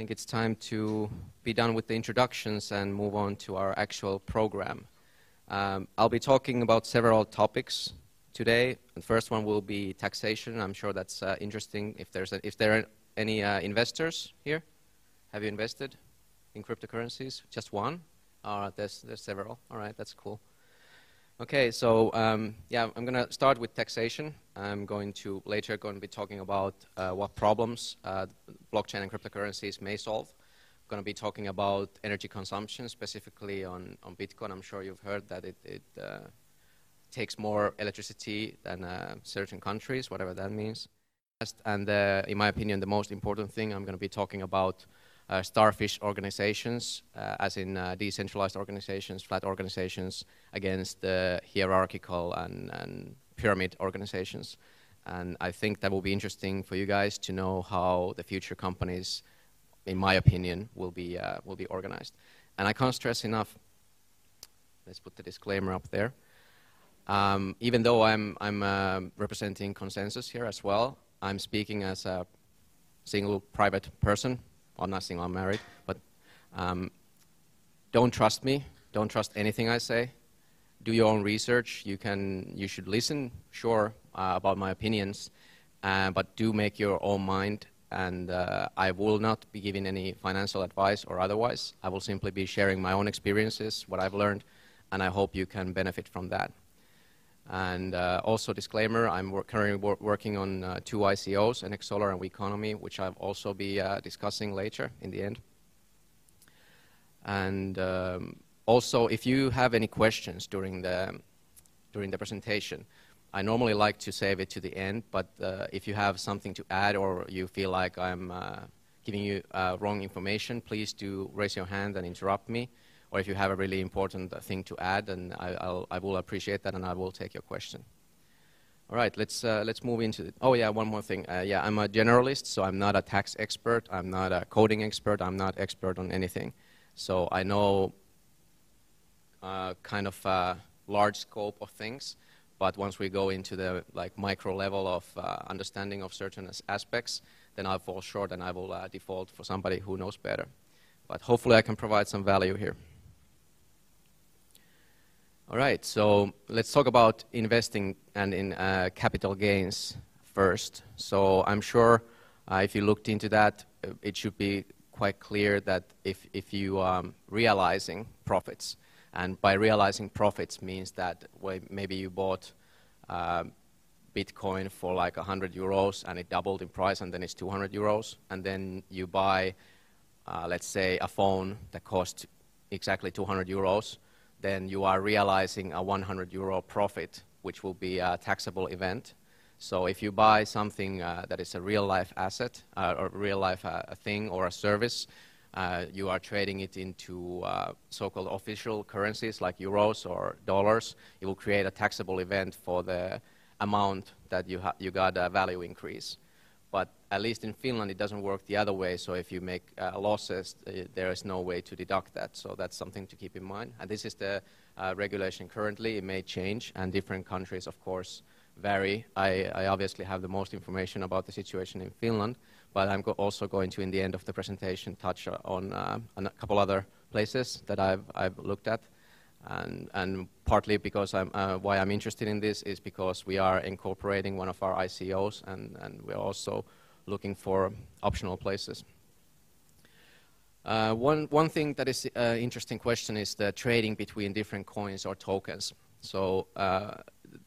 think it's time to be done with the introductions and move on to our actual program. Um, I'll be talking about several topics today. The first one will be taxation. I'm sure that's uh, interesting. If, there's a, if there are any uh, investors here, have you invested in cryptocurrencies? Just one? Uh, there's, there's several. All right, that's cool. Okay, so um, yeah, I'm going to start with taxation. I'm going to later going to be talking about uh, what problems uh, blockchain and cryptocurrencies may solve. I'm going to be talking about energy consumption, specifically on, on Bitcoin. I'm sure you've heard that it, it uh, takes more electricity than uh, certain countries, whatever that means. And uh, in my opinion, the most important thing I'm going to be talking about starfish organizations, uh, as in uh, decentralized organizations, flat organizations, against the hierarchical and, and, pyramid organizations. And I think that will be interesting for you guys to know how the future companies, in my opinion, will be, uh, will be organized. And I can't stress enough, let's put the disclaimer up there. Um, even though I'm, I'm uh, representing Konsensus here as well, I'm speaking as a single private person I'm not saying I'm married, but um, don't trust me. Don't trust anything I say. Do your own research. You can, you should listen, sure, uh, about my opinions, uh, but do make your own mind. And uh, I will not be giving any financial advice or otherwise. I will simply be sharing my own experiences, what I've learned, and I hope you can benefit from that. And uh, also disclaimer, I'm currently wor working on uh, two ICOs, NX Solar and Weconomy, which I'll also be uh, discussing later in the end. And um, also, if you have any questions during the, during the presentation, I normally like to save it to the end, but uh, if you have something to add or you feel like I'm uh, giving you uh, wrong information, please do raise your hand and interrupt me or if you have a really important thing to add, and I, I'll, I will appreciate that, and I will take your question. All right, let's uh, let's move into it. Oh yeah, one more thing. Uh, yeah, I'm a generalist, so I'm not a tax expert. I'm not a coding expert. I'm not expert on anything. So I know uh, kind of a large scope of things, but once we go into the like micro level of uh, understanding of certain as aspects, then I'll fall short, and I will uh, default for somebody who knows better. But hopefully, I can provide some value here. All right, so let's talk about investing and in uh, capital gains first. So I'm sure uh, if you looked into that, uh, it should be quite clear that if, if you are um, realizing profits, and by realizing profits means that maybe you bought uh, Bitcoin for like 100 euros and it doubled in price and then it's 200 euros, and then you buy, uh, let's say, a phone that costs exactly 200 euros, then you are realizing a 100 euro profit, which will be a taxable event. So if you buy something uh, that is a real life asset, uh, or real life uh, a thing or a service, uh, you are trading it into uh, so-called official currencies like euros or dollars. It will create a taxable event for the amount that you, you got a value increase. But at least in Finland, it doesn't work the other way. So if you make uh, losses, uh, there is no way to deduct that. So that's something to keep in mind. And this is the uh, regulation currently. It may change, and different countries, of course, vary. I, I obviously have the most information about the situation in Finland, but I'm go also going to, in the end of the presentation, touch on, uh, on a couple other places that I've, I've looked at. And, and, partly because I'm, uh, why I'm interested in this is because we are incorporating one of our ICOs and, and we're also looking for optional places. Uh, one, one thing that is an uh, interesting question is the trading between different coins or tokens. So uh,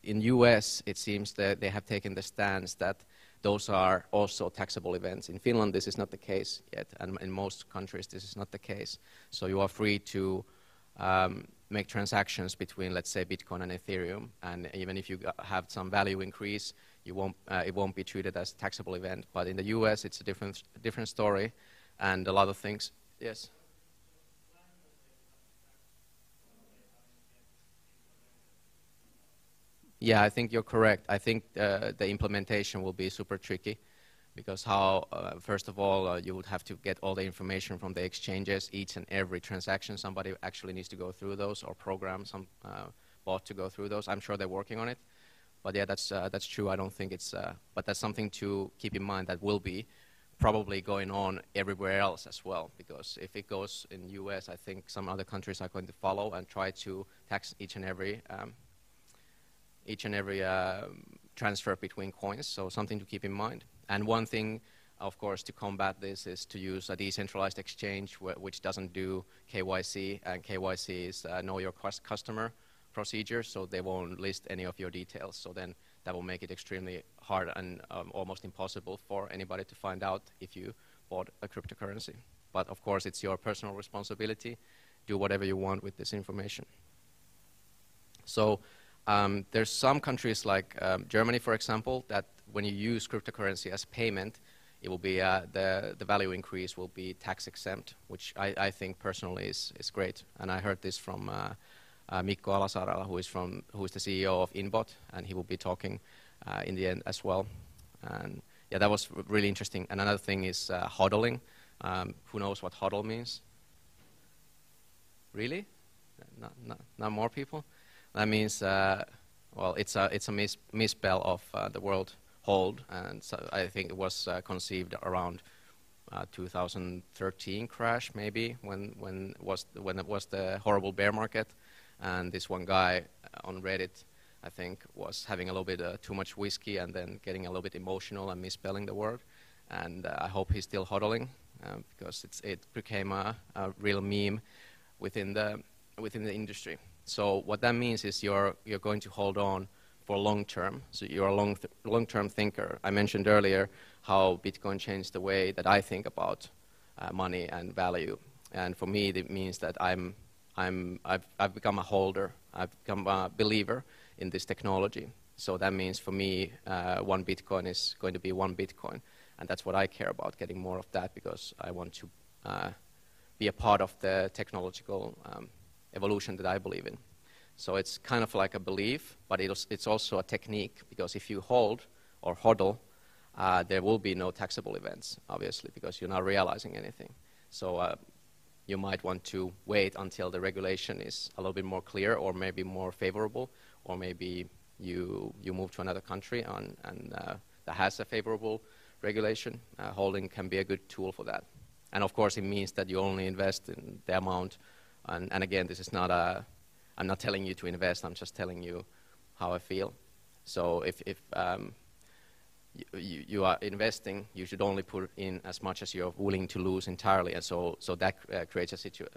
in US, it seems that they have taken the stance that those are also taxable events. In Finland, this is not the case yet, and in most countries, this is not the case. So you are free to um, make transactions between, let's say, Bitcoin and Ethereum, and even if you have some value increase, you won't, uh, it won't be treated as a taxable event. But in the US, it's a different, different story, and a lot of things. Yes? Yeah, I think you're correct. I think uh, the implementation will be super tricky because how, uh, first of all, uh, you would have to get all the information from the exchanges, each and every transaction. Somebody actually needs to go through those or program some uh, bot to go through those. I'm sure they're working on it. But yeah, that's, uh, that's true. I don't think it's, uh, but that's something to keep in mind that will be probably going on everywhere else as well. Because if it goes in U.S., I think some other countries are going to follow and try to tax each and every um, each and every uh, transfer between coins. So something to keep in mind. And one thing, of course, to combat this is to use a decentralized exchange wh which doesn't do KYC, and KYC is uh, know your customer procedure, so they won't list any of your details. So then that will make it extremely hard and um, almost impossible for anybody to find out if you bought a cryptocurrency. But of course, it's your personal responsibility. Do whatever you want with this information. So um, there's some countries like um, Germany, for example, that when you use cryptocurrency as payment, it will be uh, the the value increase will be tax exempt, which I, I think personally is is great. And I heard this from uh, uh, Mikko Alasaarela, who is from who is the CEO of Inbot, and he will be talking uh, in the end as well. And yeah, that was really interesting. And another thing is uh, hodling. Um, who knows what hodl means? Really? Not, not, not more people? That means, uh, well, it's a, it's a mis misspell of uh, the word hold, and so I think it was uh, conceived around uh, 2013 crash, maybe, when, when, was, when it was the horrible bear market. And this one guy on Reddit, I think, was having a little bit too much whiskey and then getting a little bit emotional and misspelling the word. And I hope he's still hodling um, because it became a, a, real meme within the, within the industry. So what that means is you're, you're going to hold on for long term. So you're a long, th long term thinker. I mentioned earlier how Bitcoin changed the way that I think about uh, money and value. And for me, it means that I'm, I'm, I've, I've become a holder. I've become a believer in this technology. So that means for me, uh, one Bitcoin is going to be one Bitcoin. And that's what I care about, getting more of that because I want to uh, be a part of the technological um, evolution that I believe in. So it's kind of like a belief, but it's also a technique because if you hold or hodl, uh, there will be no taxable events, obviously, because you're not realizing anything. So uh, you might want to wait until the regulation is a little bit more clear or maybe more favorable, or maybe you, you move to another country on, and uh, that has a favorable regulation. Uh, holding can be a good tool for that. And of course, it means that you only invest in the amount. And, and again, this is not a, I'm not telling you to invest, I'm just telling you how I feel. So if, if um, you, you, are investing, you should only put in as much as you're willing to lose entirely. And so, so that uh, creates a situation.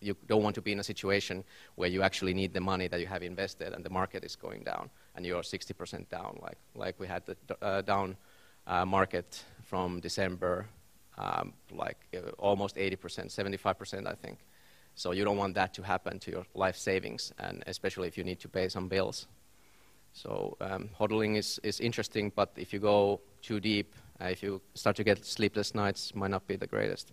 You don't want to be in a situation where you actually need the money that you have invested and the market is going down and you're 60% down, like, like we had the uh, down uh, market from December, um, like uh, almost 80%, 75%, I think. So you don't want that to happen to your life savings, and especially if you need to pay some bills. So um, hodling is, is interesting, but if you go too deep, uh, if you start to get sleepless nights, might not be the greatest.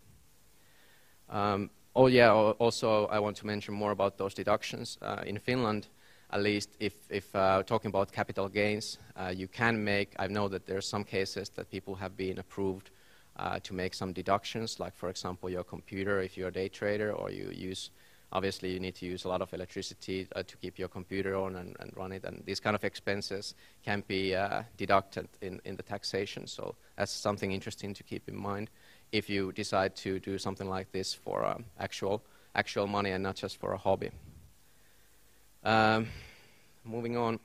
Um, oh yeah, also I want to mention more about those deductions. Uh, in Finland, at least if, if uh, talking about capital gains, uh, you can make, I know that there are some cases that people have been approved uh, to make some deductions, like for example your computer if you're a day trader or you use Obviously, you need to use a lot of electricity uh, to keep your computer on and, and, run it, and these kind of expenses can be uh, deducted in, in the taxation. So that's something interesting to keep in mind if you decide to do something like this for um, actual, actual money and not just for a hobby. Um, moving on,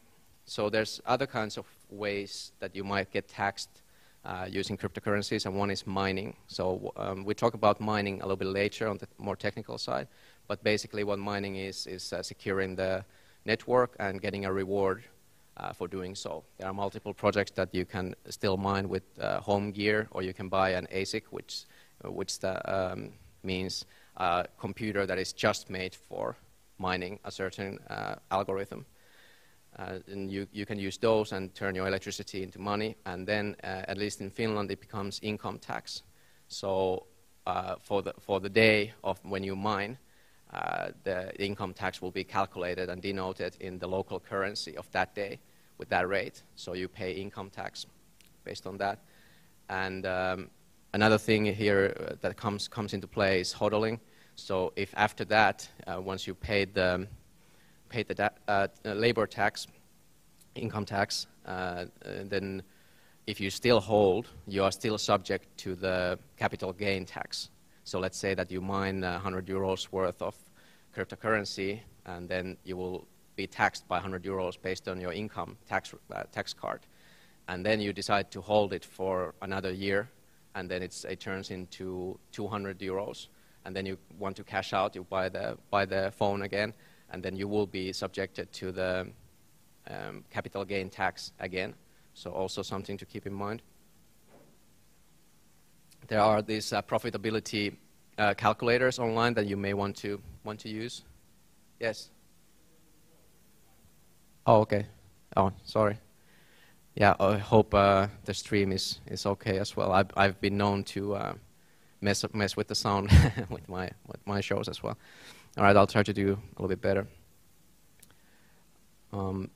so there's other kinds of ways that you might get taxed uh, using cryptocurrencies, and one is mining. So um, we talk about mining a little bit later on the more technical side. But basically, what mining is is uh, securing the network and getting a reward uh, for doing so. There are multiple projects that you can still mine with uh, home gear, or you can buy an ASIC, which uh, which the, um, means a computer that is just made for mining a certain algorithm. Uh, and you, you can use those and turn your electricity into money, and then, at least in Finland, it becomes income tax. So for, the, for the day of when you mine, uh, the income tax will be calculated and denoted in the local currency of that day with that rate. So you pay income tax based on that. And um, another thing here uh, that comes, comes into play is hodling. So if after that, uh, once you paid the, paid the uh, labor tax, income tax, uh, then if you still hold, you are still subject to the capital gain tax. So let's say that you mine uh, 100 euros worth of cryptocurrency, and then you will be taxed by 100 euros based on your income tax, uh, tax card. And then you decide to hold it for another year, and then it turns into 200 euros. And then you want to cash out, you buy the, buy the phone again, and then you will be subjected to the um, capital gain tax again. So also something to keep in mind. There are these uh, profitability uh, calculators online that you may want to want to use. Yes. Oh, okay. Oh, sorry. Yeah, I hope uh, the stream is is okay as well. I've I've been known to uh, mess mess with the sound with my with my shows as well. All right, I'll try to do a little bit better. Um,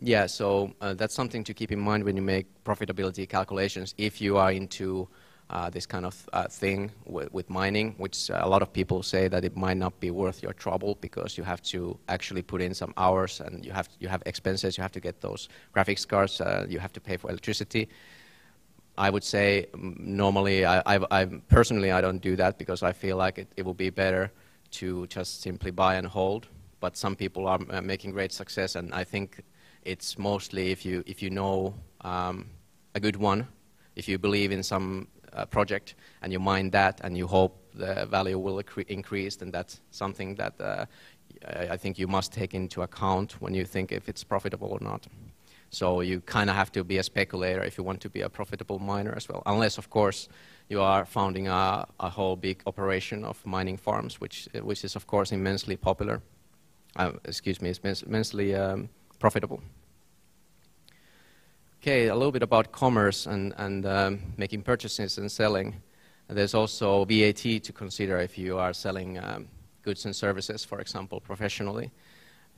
yeah, so uh, that's something to keep in mind when you make profitability calculations. If you are into uh, this kind of uh, thing with, mining, which a lot of people say that it might not be worth your trouble because you have to actually put in some hours and you have you have expenses. You have to get those graphics cards. Uh, you have to pay for electricity. I would say normally, I, I, I, personally, I don't do that because I feel like it, it will be better to just simply buy and hold. But some people are uh, making great success, and I think it's mostly if you, if you know um, a good one, if you believe in some uh, project and you mine that and you hope the value will increase, then that's something that uh, I think you must take into account when you think if it's profitable or not. So you kind of have to be a speculator if you want to be a profitable miner as well, unless, of course, you are founding a, a whole big operation of mining farms, which, which is, of course, immensely popular. Uh, excuse me, it's immensely um, profitable. Okay, a little bit about commerce and, and um, making purchases and selling. There's also VAT to consider if you are selling um, goods and services, for example, professionally.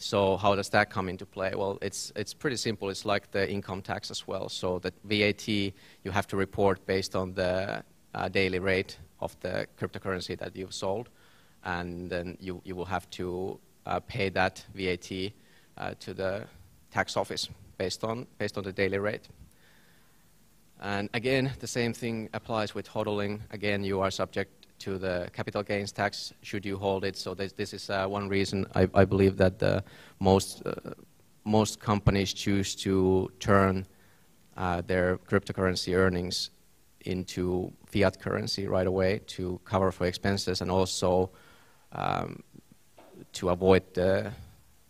So how does that come into play? Well, it's, it's pretty simple. It's like the income tax as well. So the VAT you have to report based on the uh, daily rate of the cryptocurrency that you've sold. And then you, you will have to uh, pay that VAT uh, to the tax office based on, based on the daily rate. And again, the same thing applies with hodling. Again, you are subject to the capital gains tax should you hold it. So this, this is uh, one reason I, I, believe that the most, uh, most companies choose to turn uh, their cryptocurrency earnings into fiat currency right away to cover for expenses and also um, to avoid the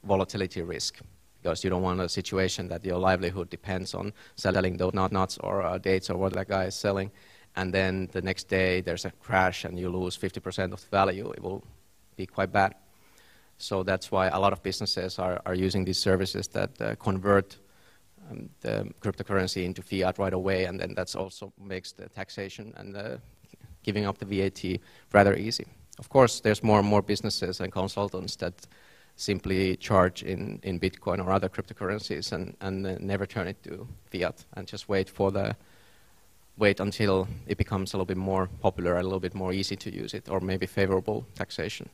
volatility risk because you don't want a situation that your livelihood depends on selling those nuts or uh, dates or what that guy is selling, and then the next day there's a crash and you lose 50% of the value. It will be quite bad. So that's why a lot of businesses are, are using these services that uh, convert um, the cryptocurrency into fiat right away, and then that also makes the taxation and the giving up the VAT rather easy. Of course, there's more and more businesses and consultants that simply charge in, in Bitcoin or other cryptocurrencies and, and uh, never turn it to fiat and just wait for the wait until it becomes a little bit more popular a little bit more easy to use it or maybe favorable taxation.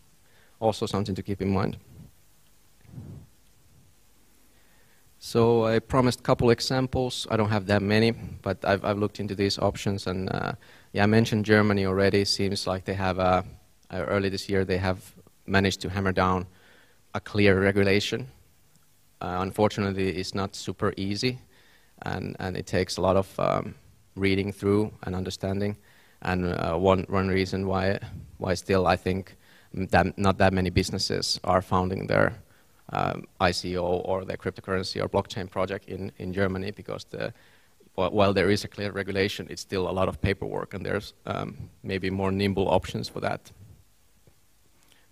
Also something to keep in mind. So I promised a couple examples. I don't have that many, but I've, I've looked into these options and uh, yeah, I mentioned Germany already. Seems like they have, uh, early this year, they have managed to hammer down a clear regulation. Uh, unfortunately, it's not super easy, and, and it takes a lot of um, reading through and understanding. And uh, one, one reason why, why still I think that not that many businesses are founding their um, ICO or their cryptocurrency or blockchain project in, in Germany because the, while there is a clear regulation, it's still a lot of paperwork and there's um, maybe more nimble options for that.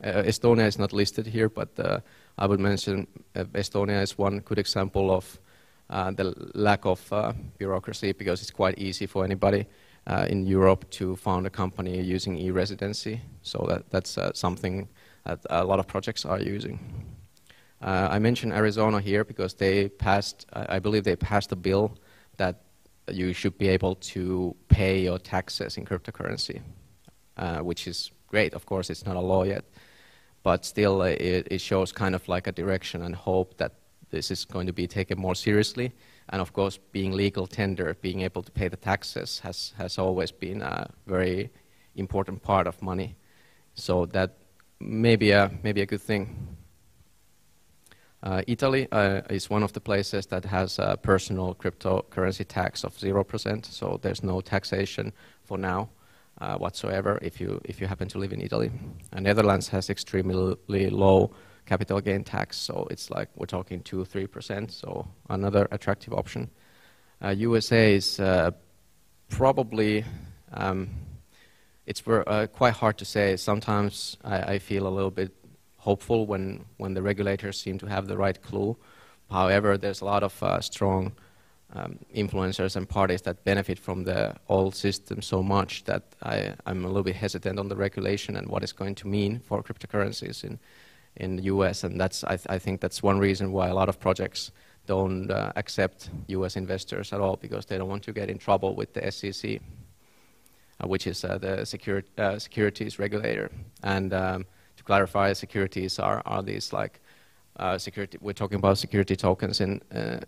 Uh, Estonia is not listed here, but uh, I would mention uh, Estonia is one good example of the lack of bureaucracy because it's quite easy for anybody in Europe to found a company using e-residency. So that, that's something that a lot of projects are using. Uh, I mentioned Arizona here because they passed, I believe they passed a bill that you should be able to pay your taxes in cryptocurrency, uh, which is great. Of course, it's not a law yet, but still uh, it, it, shows kind of like a direction and hope that this is going to be taken more seriously. And of course, being legal tender, being able to pay the taxes has, has always been a very important part of money. So that may be a, maybe a good thing. Uh, Italy uh, is one of the places that has a personal cryptocurrency tax of 0%, so there's no taxation for now uh, whatsoever if you, if you happen to live in Italy. And Netherlands has extremely low capital gain tax, so it's like we're talking 2 3%, so another attractive option. USA uh, is uh, probably, um, it's uh, quite hard to say. Sometimes I, I feel a little bit hopeful when, when the regulators seem to have the right clue. However, there's a lot of uh, strong um, influencers and parties that benefit from the old system so much that I, am a little bit hesitant on the regulation and what it's going to mean for cryptocurrencies in, in the US. And that's, I, th I think that's one reason why a lot of projects don't uh, accept US investors at all because they don't want to get in trouble with the SEC, uh, which is uh, the uh, securities regulator. And um, to clarify, securities are, are these like uh, security, we're talking about security tokens in, uh,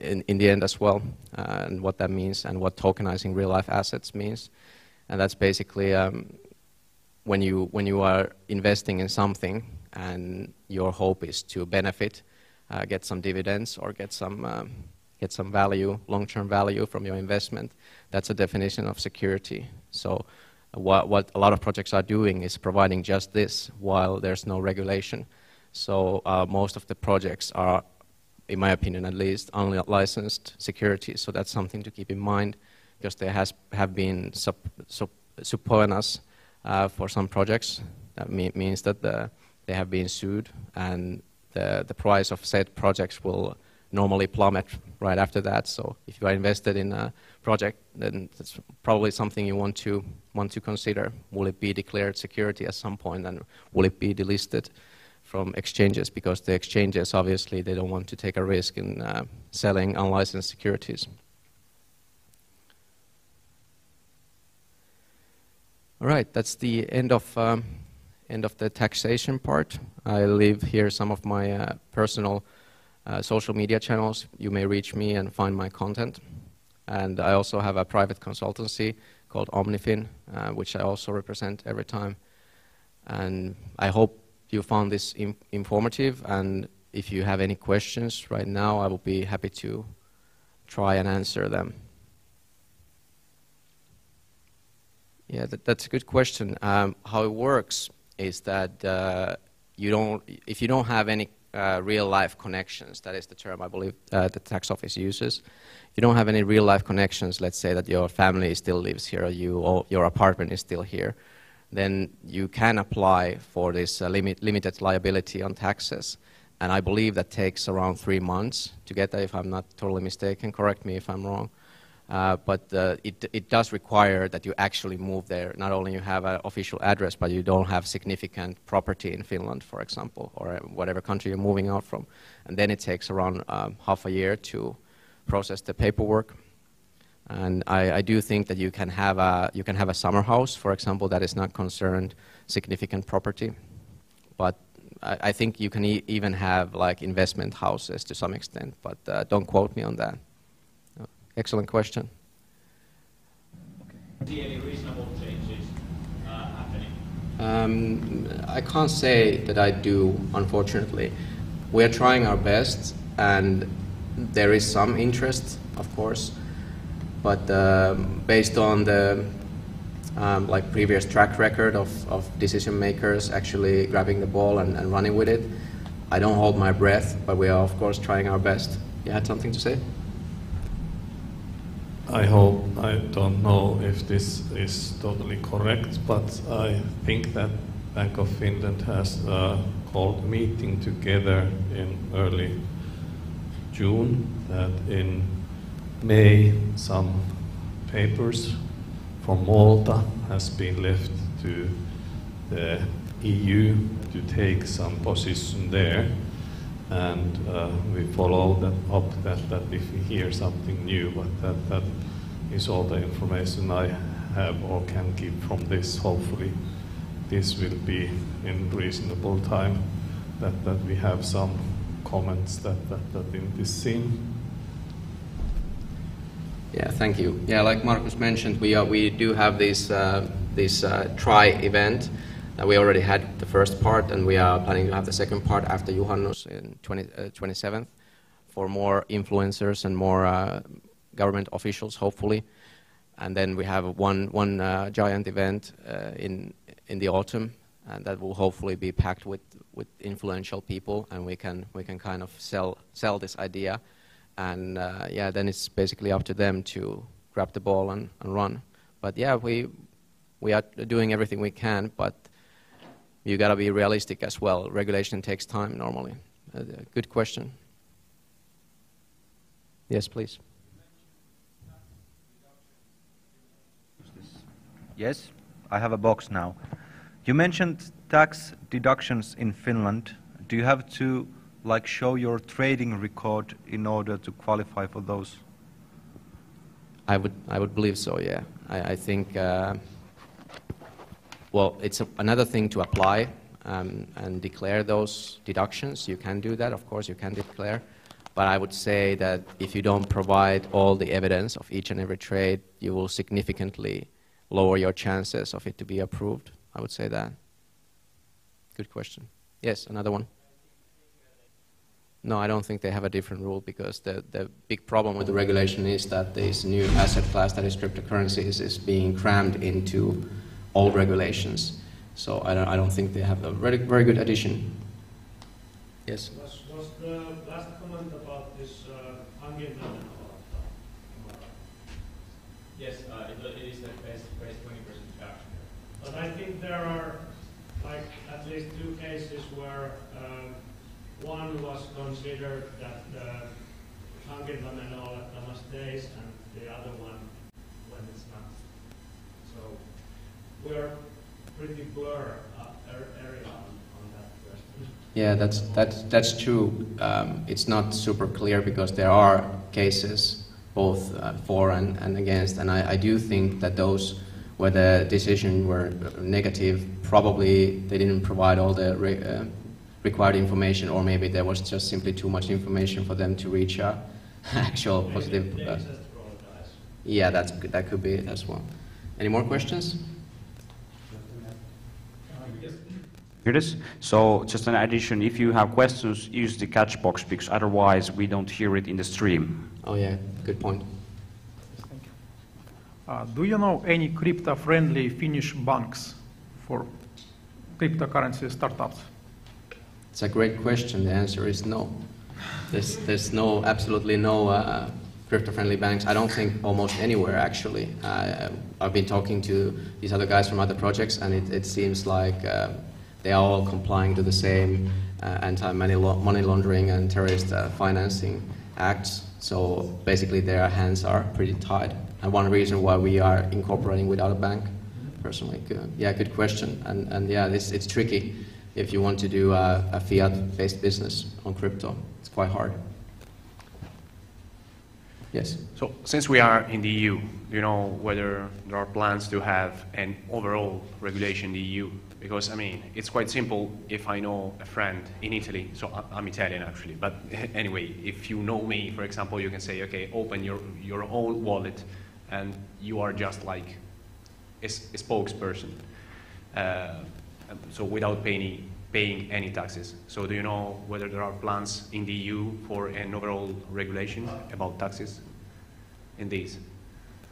in, in, the end as well, and what that means and what tokenizing real life assets means. And that's basically um, when, you, when you are investing in something and your hope is to benefit, uh, get some dividends or get some, um, get some value, long-term value from your investment, that's a definition of security. So what, what a lot of projects are doing is providing just this while there's no regulation. So uh, most of the projects are, in my opinion at least, unlicensed securities. So that's something to keep in mind because there has have been sub, sub, subpoenas uh, for some projects. That me means that the, they have been sued and the, the price of said projects will normally plummet right after that. So if you are invested in a project, then that's probably something you want to want to consider. Will it be declared security at some point, and will it be delisted from exchanges? Because the exchanges obviously they don't want to take a risk in uh, selling unlicensed securities. All right, that's the end of um, end of the taxation part. I leave here some of my uh, personal uh, social media channels. You may reach me and find my content. And I also have a private consultancy called Omnifin, uh, which I also represent every time. And I hope you found this informative. And if you have any questions right now, I will be happy to try and answer them. Yeah, that, that's a good question. Um, how it works is that uh, you don't, if you don't have any uh, real life connections. That is the term I believe uh, the tax office uses, you don't have any real life connections, let's say that your family still lives here, or you, or your apartment is still here, then you can apply for this uh, limit, limited liability on taxes. And I believe that takes around three months to get that, if I'm not totally mistaken. Correct me if I'm wrong. Uh, but uh, it, it does require that you actually move there. Not only you have an official address, but you don't have significant property in Finland, for example, or whatever country you're moving out from. And then it takes around um, half a year to process the paperwork. And I, I, do think that you can have a you can have a summer house, for example, that is not concerned significant property. But I, I think you can e even have like investment houses to some extent. But uh, don't quote me on that. Excellent question. See any reasonable changes uh, happening? Um, I can't say that I do, unfortunately. We are trying our best, and there is some interest, of course, but um, based on the um, like previous track record of, of decision makers actually grabbing the ball and, and running with it, I don't hold my breath, but we are of course trying our best. You had something to say? I hope, I don't know if this is totally correct, but I think that Bank of Finland has uh, called meeting together in early June, that in May some papers from Malta has been left to the EU to take some position there and uh, we follow that up that, that if we hear something new, but that, that is all the information I have or can give from this. Hopefully this will be in reasonable time that, that we have some comments that, that, that in this scene. Yeah, thank you. Yeah, like Marcus mentioned, we are, we do have this uh, this uh, try event. Uh, we already had the first part, and we are planning to have the second part after Juhannus in 20, 27th uh, for more influencers and more uh, government officials, hopefully. And then we have one one uh, giant event in in the autumn, and that will hopefully be packed with with influential people, and we can we can kind of sell sell this idea and uh, yeah, then it's basically up to them to grab the ball and, and run. But yeah, we we are doing everything we can, but you got to be realistic as well. Regulation takes time normally. Uh, good question. Yes, please. Yes, I have a box now. You mentioned tax deductions in Finland. Do you have to like show your trading record in order to qualify for those? I would, I would believe so. Yeah, I, I think. Uh, well, it's a, another thing to apply um, and declare those deductions. You can do that, of course. You can declare, but I would say that if you don't provide all the evidence of each and every trade, you will significantly lower your chances of it to be approved. I would say that. Good question. Yes, another one. No, I don't think they have a different rule because the, the big problem with the regulation is that this new asset class that is cryptocurrencies is being crammed into old regulations. So I don't, I don't think they have a very, very good addition. Yes? Was, was the last comment about this uh, Hungarian Yes, uh, it, it is the base, base 20% reduction. But I think there are like at least two cases where um, one was considered that uh, Hankintamen olettamas days and the other one when it's not. So we're pretty blur uh, area on, that question. Yeah, that's, that's, that's true. Um, it's not super clear because there are cases both uh, for and, and against, and I, I do think that those where the decision were negative, probably they didn't provide all the uh, required information, or maybe there was just simply too much information for them to reach a actual maybe positive. Uh, yeah, that's that could be it as well. Any more questions? Here it is. So just an addition, if you have questions, use the catch box because otherwise we don't hear it in the stream. Oh yeah, good point. Thank Uh, do you know any crypto-friendly Finnish banks for cryptocurrency startups? It's a great question. The answer is no. There's, there's no, absolutely no uh, crypto-friendly banks. I don't think almost anywhere actually. Uh, I've been talking to these other guys from other projects, and it, it seems like uh, they are all complying to the same uh, anti-money money laundering and terrorist uh, financing acts. So basically, their hands are pretty tied. And one reason why we are incorporating without a bank, personally, yeah, good question. And and yeah, it's it's tricky if you want to do a, a fiat-based business on crypto. It's quite hard. Yes? So since we are in the EU, do you know whether there are plans to have an overall regulation in the EU? Because, I mean, it's quite simple if I know a friend in Italy, so I'm Italian actually, but anyway, if you know me, for example, you can say, okay, open your, your own wallet, and you are just like a, a spokesperson. Uh, so without paying, paying any taxes. So do you know whether there are plans in the EU for an overall regulation about taxes in these?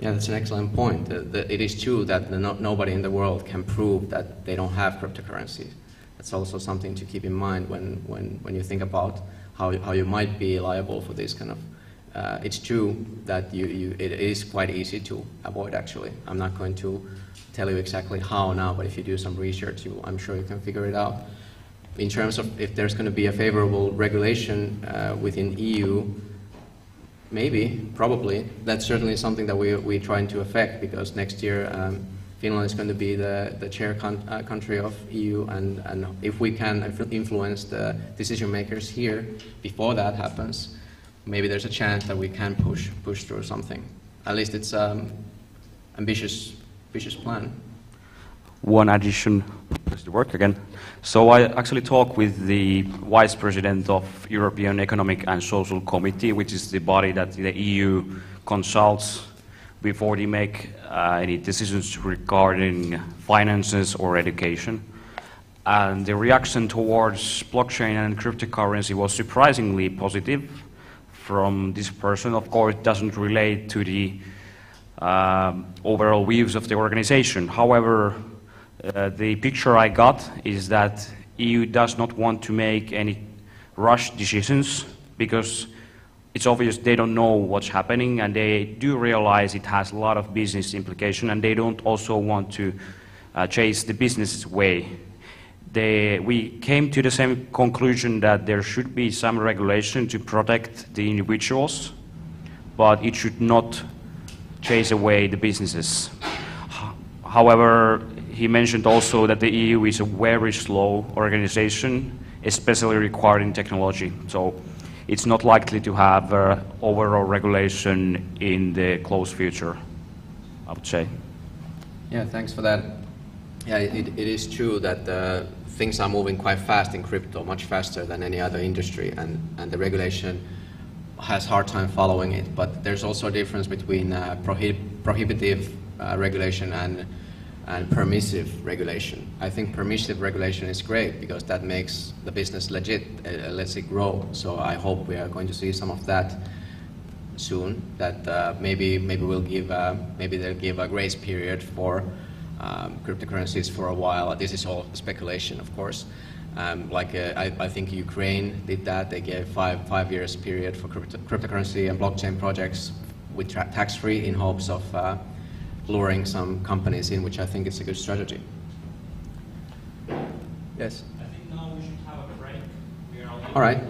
Yeah, that's an excellent point. The, the, it is true that no, nobody in the world can prove that they don't have cryptocurrencies. That's also something to keep in mind when, when, when you think about how, how you might be liable for this kind of. Uh, it's true that you, you, it is quite easy to avoid, actually. I'm not going to tell you exactly how now, but if you do some research, you, I'm sure you can figure it out. In terms of if there's going to be a favorable regulation uh, within EU, maybe, probably. That's certainly something that we, we're trying to affect because next year um, Finland is going to be the, the chair con- uh, country of EU, and, and if we can influence the decision makers here before that happens, maybe there's a chance that we can push, push through something. At least it's um, ambitious ambitious plan. One addition, Does it work again? So I actually talked with the Vice President of European Economic and Social Committee, which is the body that the EU consults before they make uh, any decisions regarding finances or education. And the reaction towards blockchain and cryptocurrency was surprisingly positive from this person. Of course, it doesn't relate to the um, overall views of the organization. However, uh, the picture I got is that EU does not want to make any rush decisions because it's obvious they don't know what's happening and they do realize it has a lot of business implication and they don't also want to uh, chase the business way. They, we came to the same conclusion that there should be some regulation to protect the individuals, but it should not chase away the businesses. However, he mentioned also that the EU is a very slow organization, especially regarding technology. So it's not likely to have uh, overall regulation in the close future, I would say. Yeah, thanks for that. Yeah, it, it is true that uh, things are moving quite fast in crypto, much faster than any other industry, and, and the regulation has hard time following it. But there's also a difference between uh, prohib prohibitive uh, regulation and and permissive regulation. I think permissive regulation is great because that makes the business legit, uh, lets it grow. So I hope we are going to see some of that soon. That uh, maybe maybe we'll give uh, maybe they'll give a grace period for um, cryptocurrencies for a while. This is all speculation, of course. Um, like uh, I, I, think Ukraine did that. They gave five five years period for crypto cryptocurrency and blockchain projects with tax free in hopes of uh, luring some companies in, which I think is a good strategy. Yes? I think now we should have a break. All right.